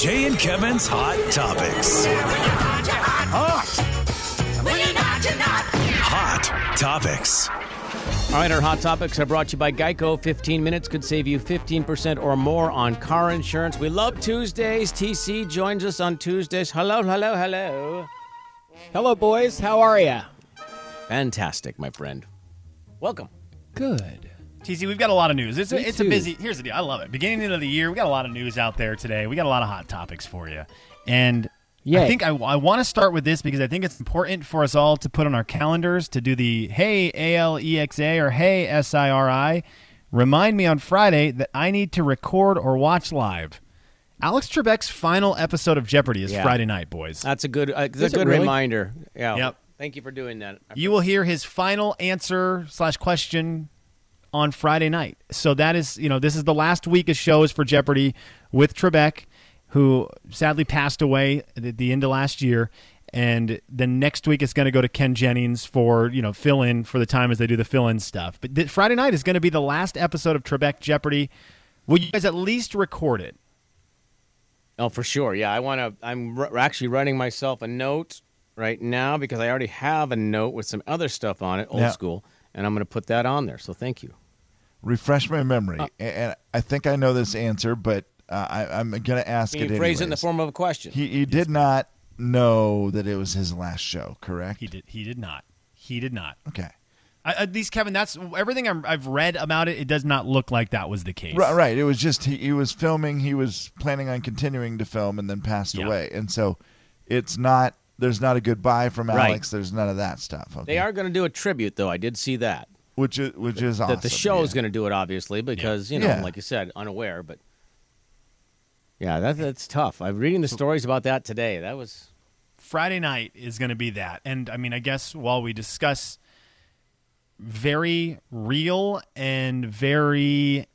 Jay and Kevin's Hot Topics. Hot Topics. All right, our hot topics are brought to you by Geico. 15 minutes could save you 15% or more on car insurance. We love Tuesdays. TC joins us on Tuesdays. Hello, hello, hello. Hello, boys. How are you? Fantastic, my friend. Welcome. Good. TC, we've got a lot of news. It's a, Me it's a busy. Here's the deal. I love it. Beginning of the year, we got a lot of news out there today. We got a lot of hot topics for you, and I think I, I want to start with this because I think it's important for us all to put on our calendars to do the Hey A L E X A or Hey S I R I. Remind me on Friday that I need to record or watch live. Alex Trebek's final episode of Jeopardy is Yeah. Friday night, boys. That's a good, uh, that's Is a it good really? reminder. Yeah. Yep. Thank you for doing that. You will hear his final answer slash question on Friday night. So that is, you know, this is the last week of shows for Jeopardy with Trebek, who sadly passed away at the end of last year. And then next week it's going to go to Ken Jennings for, you know, fill in for the time as they do the fill in stuff. But th- Friday night is going to be the last episode of Trebek Jeopardy. Will you guys at least record it? Oh, for sure. Yeah, I want to. I'm r- actually writing myself a note right now because I already have a note with some other stuff on it, old Yeah. school, and I'm going to put that on there. So thank you. Refresh my memory. Uh, and I think I know this answer, but uh, I, I'm going to ask it you phrase it in the form of a question? He, he did not know that it was his last show, correct? He did. He did not. He did not. Okay. I, at least, Kevin, that's everything I'm, I've read about it. It does not look like that was the case. Right, right. It was just he, he was filming. He was planning on continuing to film, and then passed Yeah. away. And so, it's not. There's not a goodbye from Right. Alex. There's none of that stuff. Okay. They are going to do a tribute, though. I did see that. Which is which is awesome. that the show is going to do it, obviously, because you know, Yeah. like you said, unaware. But yeah, that, that's tough. I'm reading the stories about that today. That was Friday night is going to be that. And I mean, I guess while we discuss very real and very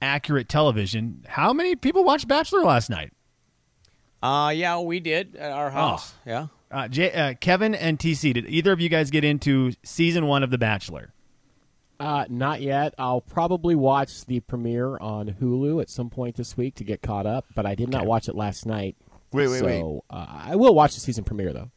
accurate television, how many people watched Bachelor last night? uh yeah, we did at our house. Yeah, Uh, J- uh, Kevin and TC, did either of you guys get into season one of The Bachelor? Uh, not yet. I'll probably watch the premiere on Hulu at some point this week to get caught up, but I did not watch it last night. Wait, wait, so, wait. Uh, I will watch the season premiere though.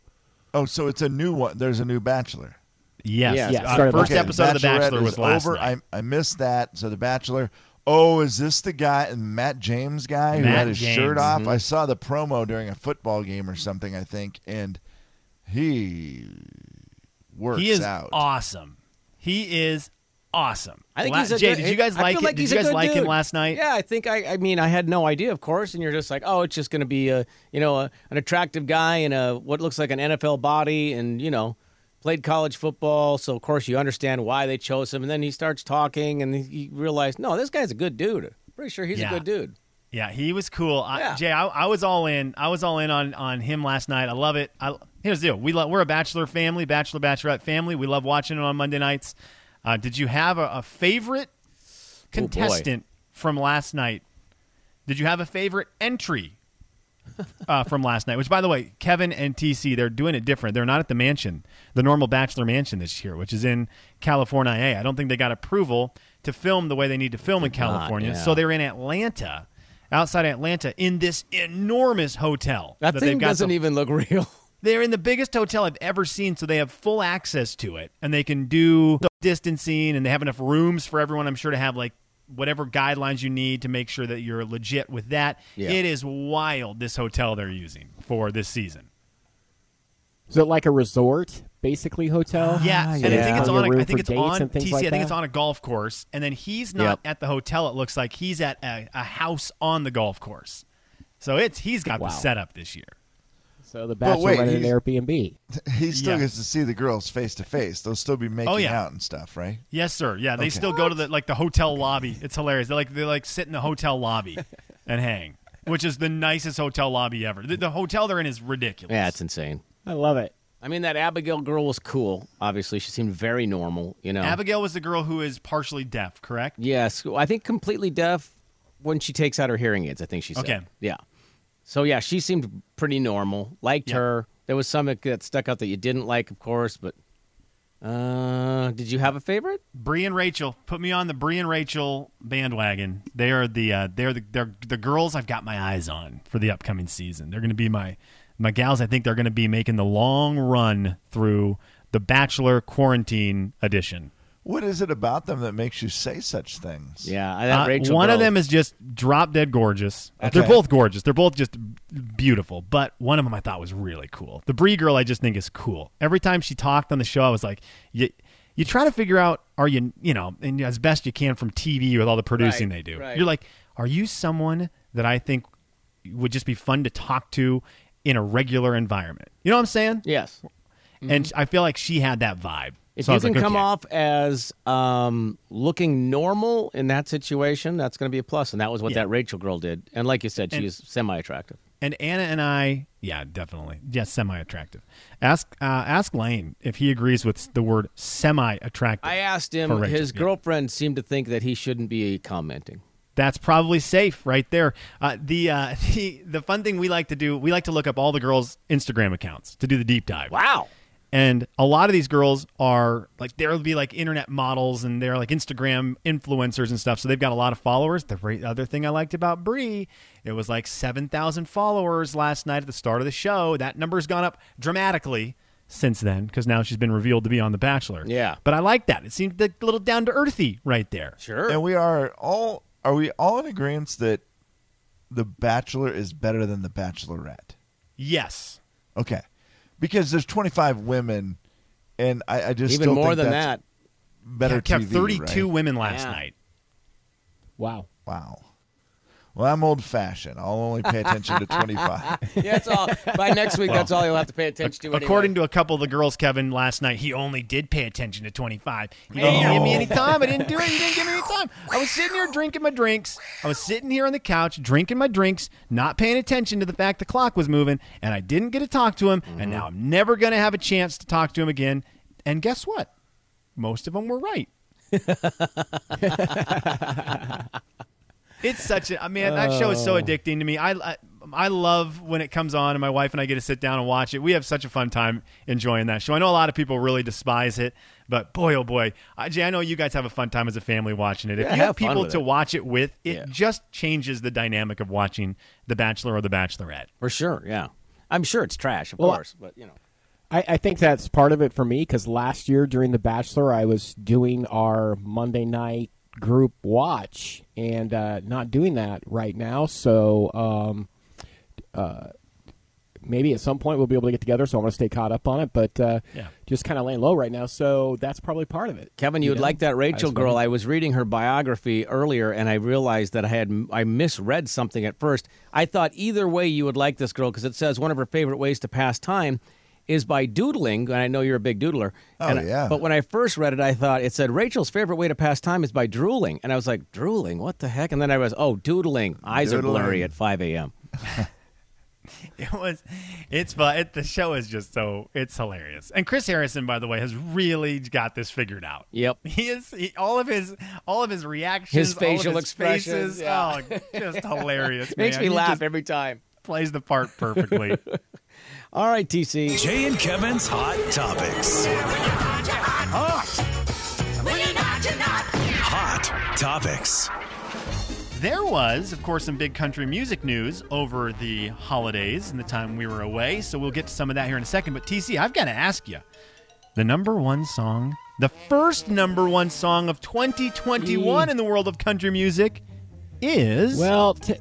Oh, so it's a new one. There's a new Bachelor. Yes. Yes, Uh, first Okay, episode of The Bachelor was last over. night. I I missed that. So the Bachelor. Oh, is this the guy, Matt James guy, who had his James, shirt off? mhm. I saw the promo during a football game or something, I think, and he works he is out. awesome. He is awesome. I think La- he's a Jay, good- did you guys like it? like did you guys like him last night? Yeah, I think I. I mean, I had no idea, of course, and you're just like, oh, it's just going to be a, you know, a, an attractive guy in a what looks like an NFL body, and you know, played college football, so of course you understand why they chose him. And then he starts talking, and you realize, no, this guy's a good dude. Pretty sure he's Yeah. a good dude. Yeah, he was cool. I, Yeah. Jay, I, I was all in. I was all in on, on him last night. I love it. I, here's the deal: we lo- we're a bachelor family, bachelor bachelorette family. We love watching it on Monday nights. Uh, did you have a, a favorite contestant from last night? Did you have a favorite entry uh, from last night? Which, by the way, Kevin and TC they're doing it different. They're not at the mansion, the normal bachelor mansion this year, which is in California. I don't think they got approval to film the way they need to film in not, California, yeah. so they're in Atlanta, outside Atlanta, in this enormous hotel That, they've thing got doesn't the- even look real. they're in the biggest hotel I've ever seen, so they have full access to it, and they can do distancing, and they have enough rooms for everyone. I'm sure to have like whatever guidelines you need to make sure that you're legit with that. Yeah. It is wild this hotel they're using for this season. Is it like a resort, basically hotel? Yeah, ah, and I think it's Plenty on. room I think it's on TC. like I think it's on a golf course, and then he's not Yep. at the hotel. It looks like he's at a, a house on the golf course. So it's he's got Wow. the setup this year. So the But bachelor wait, rented an Airbnb. he still Yeah. gets to see the girls face to face. They'll still be making Oh, yeah. out and stuff, right? Yes, sir. Yeah, they Okay. still go to the like the hotel lobby. It's hilarious. They like they like sit in the hotel lobby and hang, which is the nicest hotel lobby ever. The, the hotel they're in is ridiculous. Yeah, it's insane. I love it. I mean, that Abigail girl was cool. Obviously, she seemed very normal. You know. Abigail was the girl who is partially deaf, correct? Yes, I think completely deaf when she takes out her hearing aids. I think she said. Okay. Yeah. So yeah, she seemed pretty normal. Liked Yeah. her. There was some that stuck out that you didn't like, of course, but Uh, did you have a favorite? Bree and Rachel. Put me on the Bree and Rachel bandwagon. They are the uh, they're the they're the girls I've got my eyes on for the upcoming season. They're going to be my my gals. I think they're going to be making the long run through the Bachelor quarantine edition. What is it about them that makes you say such things? Yeah, that Uh, Rachel. one of them is just drop dead gorgeous. Okay. They're both gorgeous. They're both just beautiful. But one of them I thought was really cool. The Brie girl I just think is cool. Every time she talked on the show, I was like, you, you try to figure out, are you, you know, and as best you can from TV with all the producing Right, they do. right. You're like, are you someone that I think would just be fun to talk to in a regular environment? You know what I'm saying? Yes. And I feel like she had that vibe. If So I you can like, come okay. off as um, looking normal in that situation, that's going to be a plus. And that was what Yeah. that Rachel girl did. And like you said, And- she's semi-attractive. And Anna and I, yeah, definitely, yes, semi-attractive. Ask uh, ask Lane if he agrees with the word semi-attractive. I asked him. His yeah. girlfriend seemed to think that he shouldn't be commenting. That's probably safe right there. Uh, the uh, the the fun thing we like to do, we like to look up all the girls' Instagram accounts to do the deep dive. Wow. And a lot of these girls are like there'll be like internet models and they're like Instagram influencers and stuff. So they've got a lot of followers. The other thing I liked about Brie, it was like seven thousand followers last night at the start of the show. That number's gone up dramatically since then because now she's been revealed to be on The Bachelor. Yeah. but I like that. It seemed a little down to earthy right there. Sure. And we are all are we all in agreement that the Bachelor is better than the Bachelorette? Yes. Okay, because there's 25 women, and I, I just Even still more think than that's that. Better Yeah, kept TV, 32 right? women last Yeah. night. Wow. Wow. Well, I'm old fashioned. I'll only pay attention to 25. Yeah, that's all. By next week, that's all you'll have to pay attention to. According to a couple of the girls, Kevin, last night, he only did pay attention to 25. He didn't give me any time. I didn't do it. He didn't give me any time. I was sitting here drinking my drinks. I was sitting here on the couch drinking my drinks, not paying attention to the fact the clock was moving, and I didn't get to talk to him. And now I'm never going to have a chance to talk to him again. And guess what? Most of them were right. It's such a. I mean, that show is so oh. addicting to me. I, I I love when it comes on, and my wife and I get to sit down and watch it. We have such a fun time enjoying that show. I know a lot of people really despise it, but boy, oh boy, I, Jay, I know you guys have a fun time as a family watching it. If Yeah, you have have people to it. watch it with, it Yeah. just changes the dynamic of watching The Bachelor or The Bachelorette. For sure, yeah. I'm sure it's trash, of Well, course, but you know. I, I think that's part of it for me because last year during The Bachelor, I was doing our Monday night group watch and uh, not doing that right now. So um, uh, maybe at some point we'll be able to get together. So I'm going to stay caught up on it, but uh, Yeah. just kind of laying low right now. So that's probably part of it. Kevin, you would know? like that Rachel I girl. wanna- I was reading her biography earlier, and I realized that I had I misread something at first. I thought either way you would like this girl because it says one of her favorite ways to pass time is by doodling. And I know you're a big doodler. Oh, And- yeah. But when I first read it, I thought it said Rachel's favorite way to pass time is by drooling, and I was like, drooling? What the heck? And then I was, oh, doodling. Eyes are blurry at 5 a.m. It was, it's fun. It, the show is just so it's hilarious. And Chris Harrison, by the way, has really got this figured out. Yep. He is he, all of his all of his reactions, His all of facial his expressions, faces, yeah. oh, just hilarious. Makes me He laugh just every time. plays the part perfectly. All right, TC. Jay and Kevin's Hot Topics. Hot Topics. there was, of course, some big country music news over the holidays and the time we were away. So we'll get to some of that here in a second. But TC, I've got to ask you, the number one song, the first number one song of 2021 mm. in the world of country music, is Well, t-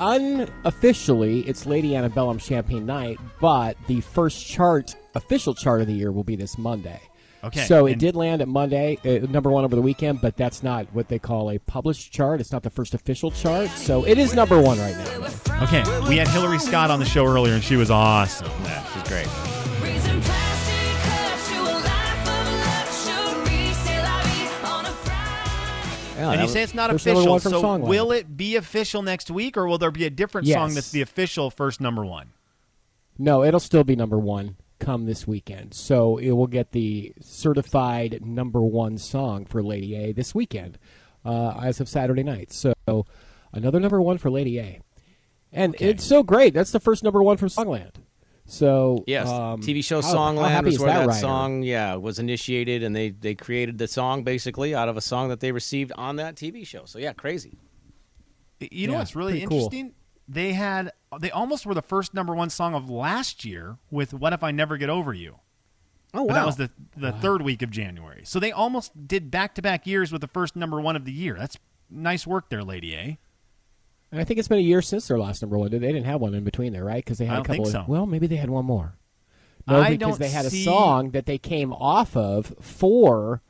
unofficially, it's Lady Antebellum Champagne Night, but the first chart, official chart of the year, will be this Monday. Okay, So it did land at Monday, uh, number one over the weekend, but that's not what they call a published chart. It's not the first official chart. So it is number one right now. Okay, we had Hillary Scott on the show earlier, and she was awesome. Yeah, she's great. Yeah, And you say it's not official, so Songland. will it be official next week, or will there be a different Yes. song that's the official first number one? No, it'll still be number one come this weekend. So it will get the certified number one song for Lady A this weekend, uh, as of Saturday night. So another number one for Lady A. And it's so great. That's the first number one from Songland. So Yes, um, TV show how- how Songland happy was is where that, writer? song, yeah, was initiated, and they they created the song basically out of a song that they received on that TV show. So yeah, crazy. You know what's really pretty cool. interesting? They had they almost were the first number one song of last year with "What If I Never Get Over You." Oh But that was the the third week of January. So they almost did back to back years with the first number one of the year. That's nice work there, Lady A. And I think it's been a year since their last number one. They didn't have one in between there, right? Because they had I a don't couple. think of, so. Well, maybe they had one more. No, I because don't they had a song that they came off of for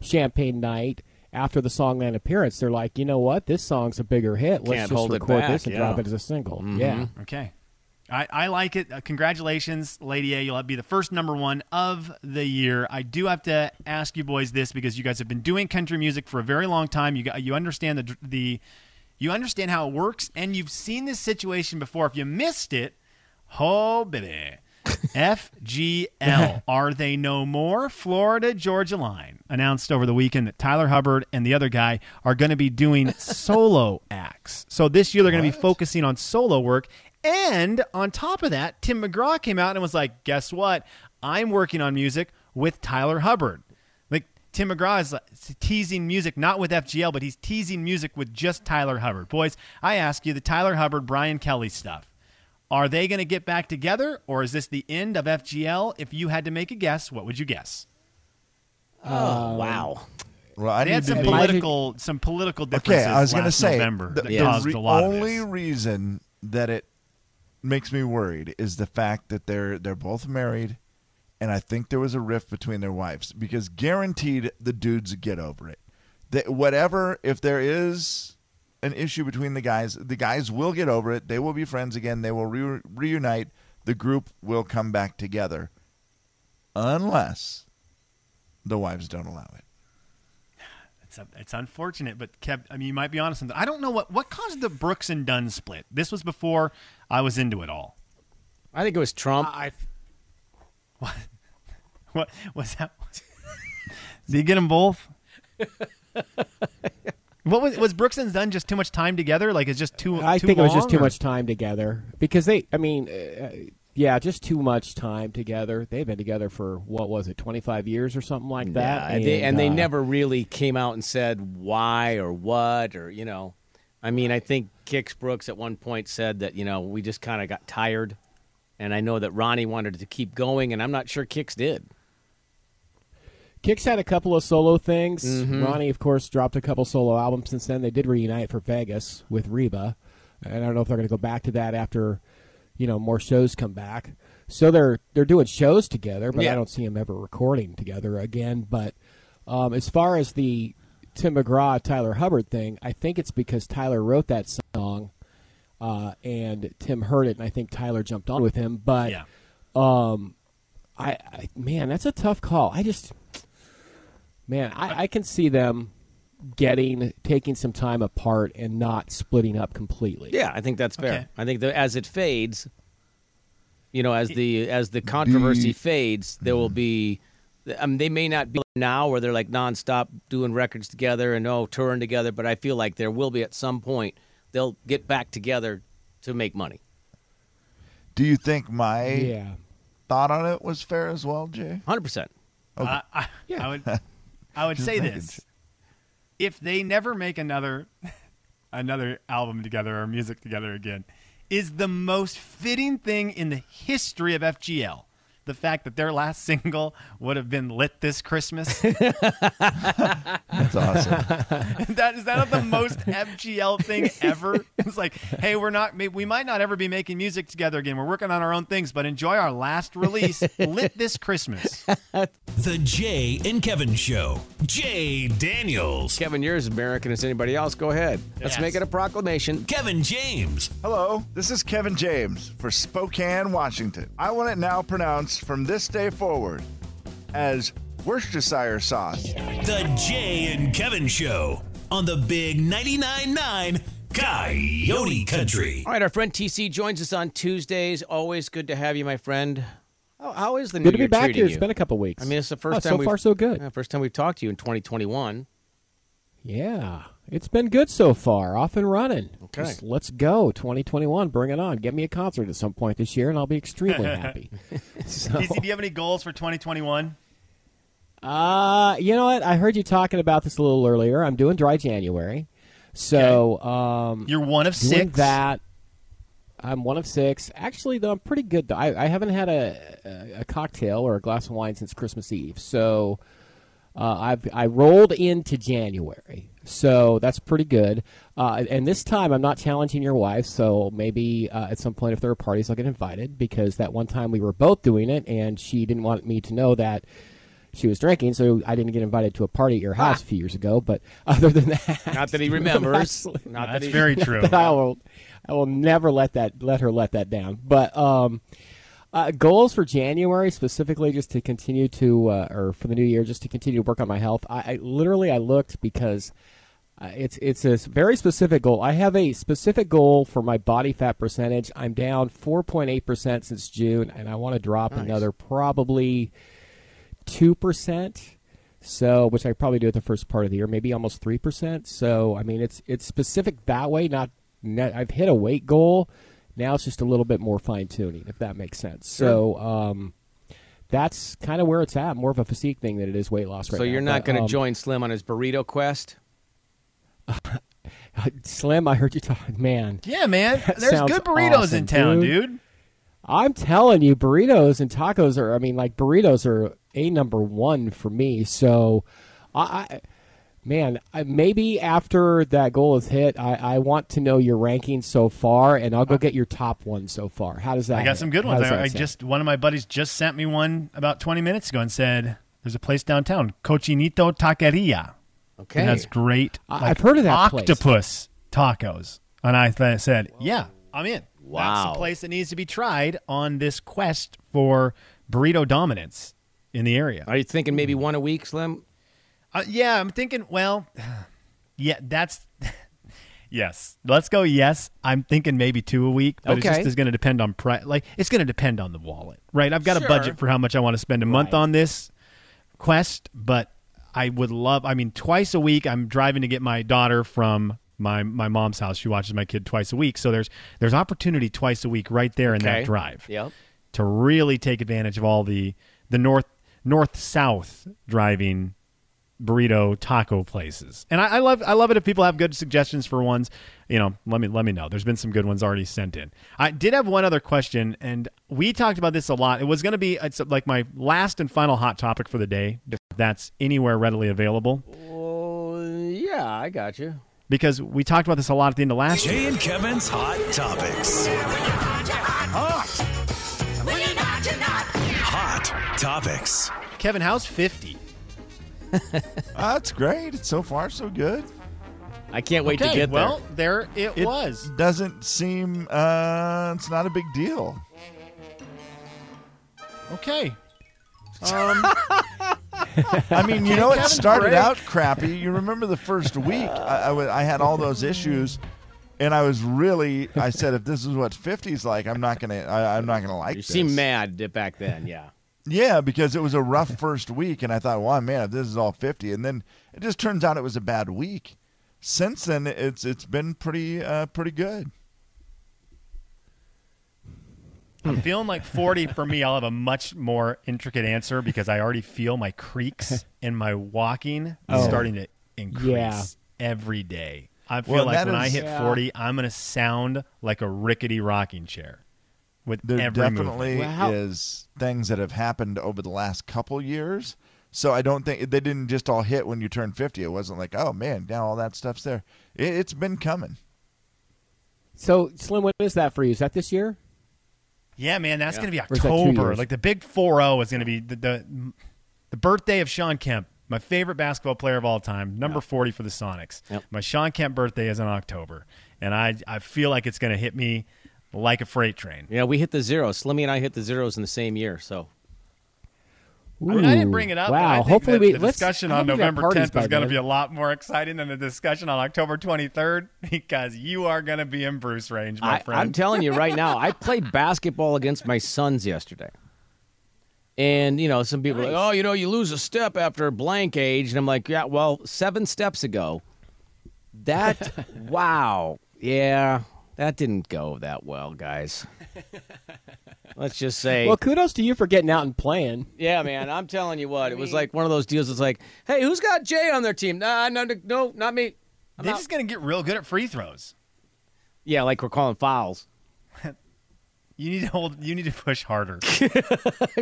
Champagne Night after the Songland appearance. They're like, you know what? This song's a bigger hit. Let's Can't just hold record back, this and yeah. Mm-hmm. drop it as a single. Yeah. Okay. I, I like it. Uh, congratulations, Lady A. You'll be the first number one of the year. I do have to ask you boys this because you guys have been doing country music for a very long time. You got, you understand the the you understand how it works, and you've seen this situation before. If you missed it, oh baby, FGL are they no more? Florida Georgia Line announced over the weekend that Tyler Hubbard and the other guy are going to be doing solo acts. So this year they're going to be focusing on solo work. And on top of that, Tim McGraw came out and was like, "Guess what? I'm working on music with Tyler Hubbard." Like Tim McGraw is uh, teasing music not with FGL, but he's teasing music with just Tyler Hubbard. Boys, I ask you the Tyler Hubbard, Brian Kelley stuff. Are they going to get back together, or is this the end of FGL? If you had to make a guess, what would you guess? Oh um, wow. Well, I They need had to some be. political, some political differences. Okay. I was going to say November the, that the re- a lot of only this. reason that it makes me worried is the fact that they're they're both married, and I think there was a rift between their wives because guaranteed the dudes get over it. That whatever if there is an issue between the guys, the guys will get over it. They will be friends again. They will re- reunite. The group will come back together, unless the wives don't allow it. It's, it's unfortunate, but Kev, I mean, you might be honest. I don't know what what caused the Brooks and Dunn split. This was before I was into it all. I think it was Trump. What What was that? Did you get them both? what was was Brooks and Dunn just too much time together? Like it's just too. I too think it was just long, too or- much time together because they. I mean, uh, yeah, just too much time together. They've been together for what was it, twenty five years or something like that. Yeah, and, they, and they uh, never really came out and said why or what or you know. I mean, I think Kix Brooks at one point said that you know we just kind of got tired, and I know that Ronnie wanted to keep going, and I'm not sure Kix did. Kix had a couple of solo things. Mm-hmm. Ronnie, of course, dropped a couple solo albums since then. They did reunite for Vegas with Reba, and I don't know if they're going to go back to that after, you know, more shows come back. So they're they're doing shows together, but Yeah. I don't see them ever recording together again. But um, as far as the Tim McGraw Tyler Hubbard thing, I think it's because Tyler wrote that song, uh, and Tim heard it, and I think Tyler jumped on with him. But Yeah. um, I, I man, that's a tough call. I just, man, I, I can see them getting taking some time apart and not splitting up completely. Yeah, I think that's fair. Okay. I think that as it fades, you know, as the as the controversy fades, there will be. I mean, they may not be now where they're like nonstop doing records together and oh touring together, but I feel like there will be at some point they'll get back together to make money. Do you think my yeah. thought on it was fair as well, Jay? Hundred percent. I, I, I would I would say making this: if they never make another another album together or music together again, is the most fitting thing in the history of FGL. The fact that their last single would have been "Lit This Christmas." That's awesome. that is that not the most FGL thing ever? It's like, hey, we're not, we might not ever be making music together again. We're working on our own things, but enjoy our last release, "Lit This Christmas." The Jay and Kevin Show. Jay Daniels. Kevin, you're as American as anybody else. Go ahead. Let's Yes. make it a proclamation. Kevin James. Hello, this is Kevin James for Spokane, Washington. I want it now pronounced from this day forward as Worcestershire sauce. The Jay and Kevin Show on the Big 99.9 9 Coyote Country. All right, our friend TC joins us on Tuesdays. Always good to have you, my friend. How, how is the new Good to be year back treating here. you? It's been a couple weeks. I mean, it's the first Oh, time so we've- far so good. Yeah, first time we've talked to you in 2021. Yeah, It's been good so far, off and running. Okay. Just let's go, 2021. Bring it on. Get me a concert at some point this year, and I'll be extremely happy. So, Casey, do you have any goals for 2021? uh, you know what? I heard you talking about this a little earlier. I'm doing dry January, so um, You're one of six. that. I'm one of six. Actually, though, I'm pretty good. Though. I, I haven't had a, a, a cocktail or a glass of wine since Christmas Eve, so uh, I've I rolled into January, so that's pretty good. Uh, and this time, I'm not challenging your wife, so maybe uh, at some point, if there are parties, I'll get invited because that one time we were both doing it, and she didn't want me to know that she was drinking, so I didn't get invited to a party at your house a few years ago. But other than that, Not that he remembers. Absolutely Not that That's he, very true. that I will, I will never let that let her let that down. But um, uh, goals for January specifically, just to continue to, uh, or for the new year, just to continue to work on my health. I, I literally I looked because uh, it's it's a very specific goal. I have a specific goal for my body fat percentage. I'm down 4.8 percent since June, and I want to drop another probably two percent. So, which I probably do at the first part of the year, maybe almost three percent. So, I mean, it's it's specific that way. Not, net, I've hit a weight goal. Now it's just a little bit more fine tuning, if that makes sense. So, um, that's kind of where it's at. More of a physique thing than it is weight loss right So now. you're not going to um, join Slim on his burrito quest? Slim. I heard you talk, man. Yeah, man. There's good burritos awesome, in town, dude. dude. I'm telling you, burritos and tacos are. I mean, like burritos are a number one for me. So, I, I man, I, maybe after that goal is hit, I, I want to know your rankings so far, and I'll go get your top one so far. How does that? I got some good ones. I, I just one of my buddies just sent me one about 20 minutes ago and said there's a place downtown, Cochinito Taqueria. Okay. It has great. I- like, I've heard of that place. octopus tacos, and I th- said, "Yeah, I'm in." Wow, That's a place that needs to be tried on this quest for burrito dominance in the area. Are you thinking maybe one a week, Slim? Uh, yeah, I'm thinking. Well, yeah, that's. yes, let's go. Yes, I'm thinking maybe two a week, but it Okay. just is going to depend on price. Like it's going to depend on the wallet, right? I've got Sure. a budget for how much I want to spend a month on this quest, but I would love. I mean, twice a week, I'm driving to get my daughter from my my mom's house. She watches my kid twice a week, so there's there's opportunity twice a week right there in that drive Yep. to really take advantage of all the the north north south driving burrito taco places. And I, I love I love it if people have good suggestions for ones. You know, let me let me know. There's been some good ones already sent in. I did have one other question, and we talked about this a lot. It was going to be it's like my last and final hot topic for the day. If that's anywhere readily available, Oh, yeah, I got you. because we talked about this a lot at the end of last year. Jay and Kevin's Hot Topics. Hot Topics. Kevin, how's 50? That's great. It's so far, so good. I can't wait to get well, there. Well, there it, It was. doesn't seem. Uh, it's not a big deal. Okay. Um, I mean, you know, it started great. out crappy. You remember the first week? I, I, I had all those issues, and I was really. I said, if this is what 50's like, I'm not gonna. I, I'm not gonna like. You this. seem mad back then, yeah. Yeah, because it was a rough first week, and I thought, well, man, if this is all 50, and then it just turns out it was a bad week. Since then, it's it's been pretty uh, pretty good. I'm feeling like 40 for me. I'll have a much more intricate answer because I already feel my creaks and my walking Oh. starting to increase Yeah. every day. I feel Well, like that when I hit Yeah. 40, I'm going to sound like a rickety rocking chair with There every movement. definitely Well, how- is things that have happened over the last couple years. So I don't think they didn't just all hit when you turned 50. It wasn't like, oh man, now all that stuff's there. It, it's been coming. So, Slim, what is that for you? Is that this year? Yeah, man, that's Yeah. going to be Or is that two October. Like the big 4-0 is going to be the, the the birthday of Shawn Kemp, my favorite basketball player of all time, number 40 for the Sonics. Yep. My Shawn Kemp birthday is in October, and I I feel like it's going to hit me like a freight train. Yeah, we hit the zeros. Slimmy and I hit the zeros in the same year, so I, mean, I didn't bring it up. but Wow. I think Hopefully, that we the discussion on hope we have November 10th is going to be a lot more exciting than the discussion on October 23rd because you are going to be in Bruce range, my I, friend. I'm telling you right now, I played basketball against my sons yesterday. And, you know, some people are like, oh, you know, you lose a step after blank age. And I'm like, yeah, well, seven steps ago, That wow, yeah, that didn't go that well, guys. Let's just say, Well, kudos to you for getting out and playing. yeah, man. I'm telling you what, it was like one of those deals. It's like, hey, who's got Jay on their team? Nah, no, no, no not me. I'm They're out. just gonna get real good at free throws. Yeah, like we're calling fouls. You need to hold. You need to push harder.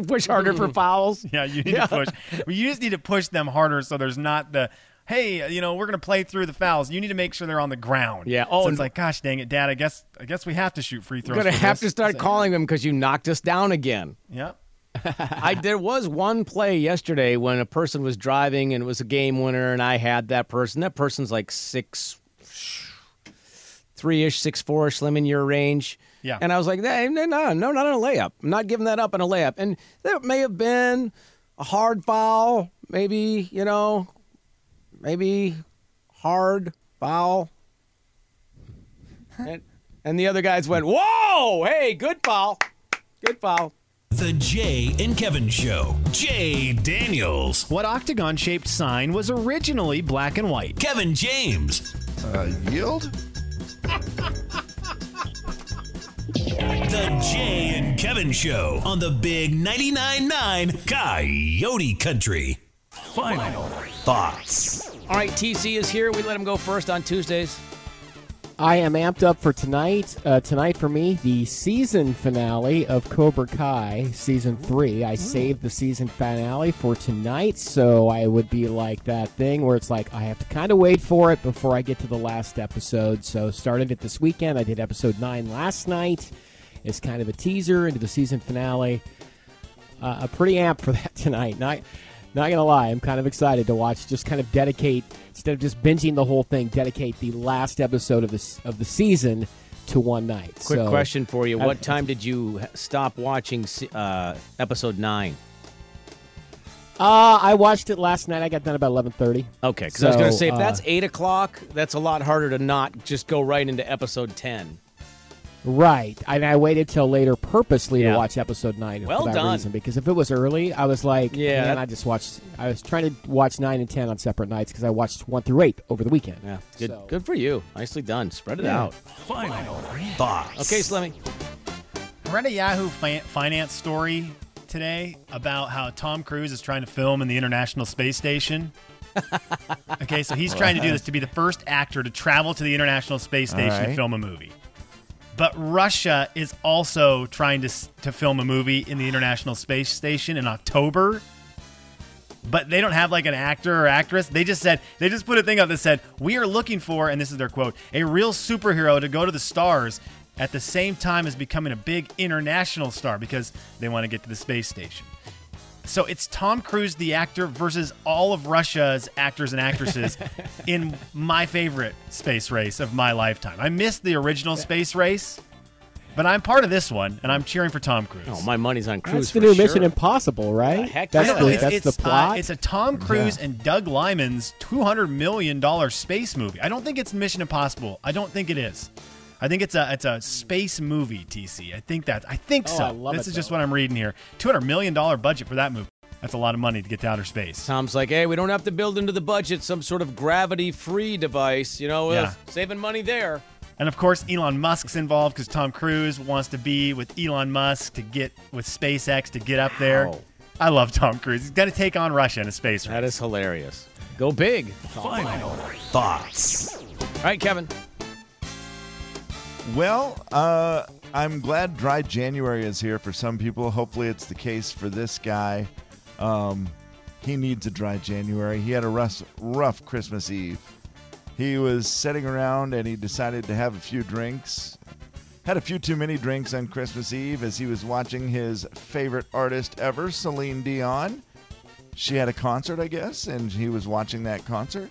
Push harder for fouls. Yeah, you need Yeah. to push. well, You just need to push them harder so there's not the hey, you know, we're gonna play through the fouls. You need to make sure they're on the ground. Yeah. Oh, so it's like, gosh dang it, Dad. I guess I guess we have to shoot free throws. We're gonna have this. to start calling them because you knocked us down again. Yep. I there was one play yesterday when a person was driving and it was a game winner, and I had that person. That person's like six, three ish, six four ish, slim in your range. Yeah. And I was like, no, no, no, no, not on a layup. I'm not giving that up on a layup. And there may have been a hard foul, maybe you know, maybe hard foul. And, and the other guys went, whoa, hey, good foul, good foul. The Jay and Kevin Show. Jay Daniels, What octagon-shaped sign was originally black and white? Kevin James, Uh, yield? The Jay and Kevin Show on the Big 99.9 9 Coyote Country. Final thoughts. All right, TC is here. We let him go first on Tuesdays. I am amped up for tonight. Uh, tonight for me, the season finale of Cobra Kai season three. I saved the season finale for tonight, so I would be like that thing where it's like I have to kind of wait for it before I get to the last episode. So started it this weekend. I did episode nine last night. It's kind of a teaser into the season finale. Uh, I'm pretty amped for that tonight. Not, not gonna lie, I'm kind of excited to watch. Just kind of dedicate instead of just binging the whole thing, dedicate the last episode of this of the season to one night. Quick So, question for you: I- What time did you stop watching uh, episode nine? Uh, I watched it last night. I got done about 11:30. Okay, because I was going to say if uh, that's eight o'clock, that's a lot harder to not just go right into episode ten. Right, and I waited till later purposely Yeah. to watch episode nine Well for that done. reason. Because if it was early, I was like, Yeah, yeah, that- I just watched. I was trying to watch nine and ten on separate nights because I watched one through eight over the weekend. Yeah, good. So- Good for you. Nicely done. Spread it Yeah. out. Final thoughts. Okay, Slimmy. I read a Yahoo Finance story today about how Tom Cruise is trying to film in the International Space Station. okay, so he's trying to do this to be the first actor to travel to the International Space Station to film a movie. But Russia is also trying to to film a movie in the International Space Station in October. But they don't have like an actor or actress. They just said they just put a thing up that said, "We are looking for," and this is their quote, "a real superhero to go to the stars at the same time as becoming a big international star because they want to get to the space station." So it's Tom Cruise, the actor, versus all of Russia's actors and actresses in my favorite space race of my lifetime. I missed the original space race, but I'm part of this one, and I'm cheering for Tom Cruise. Oh, my money's on Cruise That's the for new sure. Mission Impossible, right? heck that's yeah. The, it's, that's it's, the plot. Uh, it's a Tom Cruise and Doug Liman's $200 million space movie. I don't think it's Mission Impossible. I don't think it is. I think it's a it's a space movie, TC. I think that I think Oh, so. I love this it, is just what I'm reading here. $200 million budget for that movie. That's a lot of money to get to outer space. Tom's like, hey, we don't have to build into the budget some sort of gravity-free device. You know, Yeah. uh, saving money there. And of course, Elon Musk's involved because Tom Cruise wants to be with Elon Musk to get with SpaceX to get up there. Wow. I love Tom Cruise. He's going to take on Russia in a space race. That is hilarious. Go big. Final thoughts. All right, Kevin. Well, uh, I'm glad dry January is here for some people. Hopefully, it's the case for this guy. Um, he needs a dry January. He had a rough, rough Christmas Eve. He was sitting around and he decided to have a few drinks. Had a few too many drinks on Christmas Eve as he was watching his favorite artist ever, Celine Dion. She had a concert, I guess, and he was watching that concert.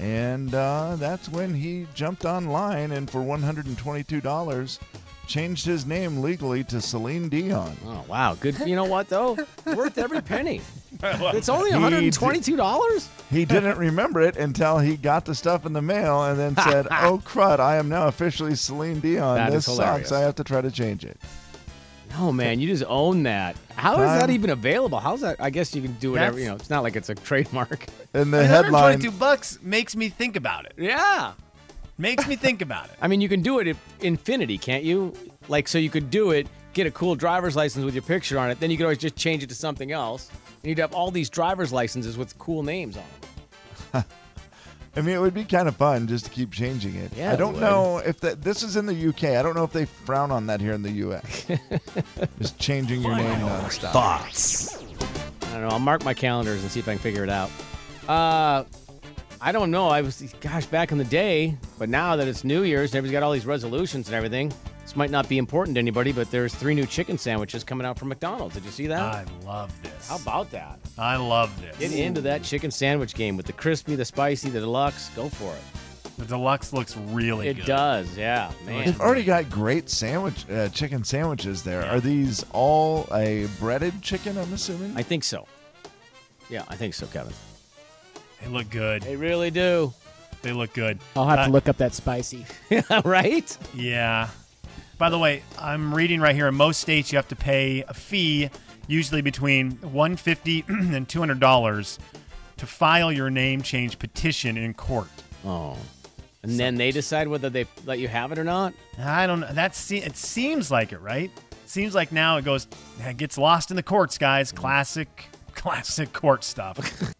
And uh, that's when he jumped online and for $122 changed his name legally to Celine Dion. Oh wow, good. You know what though? Worth every penny. It's only one hundred and twenty-two dollars. He didn't remember it until he got the stuff in the mail and then said, Oh, crud, I am now officially Celine Dion. That this sucks. I have to try to change it. No, man, you just own that. How is that even available? How's that? I guess you can do whatever. That's- You know, it's not like it's a trademark. And the headline 122 bucks makes me think about it. yeah. Makes me think about it. I mean, you can do it at infinity, can't you? Like, so you could do it, get a cool driver's license with your picture on it, then you could always just change it to something else, and you'd have all these driver's licenses with cool names on them. I mean, it would be kind of fun just to keep changing it. Yeah, I don't know if that. This is in the UK. I don't know if they frown on that here in the US. just changing your name nonstop. Thoughts. I don't know. I'll mark my calendars and see if I can figure it out. Uh, I don't know. I was, gosh, back in the day, but now that it's New Year's and everybody's got all these resolutions and everything, this might not be important to anybody, but there's three new chicken sandwiches coming out from McDonald's. Did you see that? I love this. How about that? I love this. Get into that chicken sandwich game with the crispy, the spicy, the deluxe. Go for it. The deluxe looks really It good. It does, yeah, man. They've already got great sandwich, uh, chicken sandwiches there. Are these all a breaded chicken? I'm assuming. I think so. Yeah, I think so, Kevin. They look good. They really do. They look good. I'll have Uh, to look up that spicy. right? Yeah. By the way, I'm reading right here. In most states, you have to pay a fee, usually between 150 and 200 dollars, to file your name change petition in court. Oh. And then they decide whether they let you have it or not? I don't know. That se- it seems like it, right? It seems like now it goes, it gets lost in the courts, guys. Classic, classic court stuff.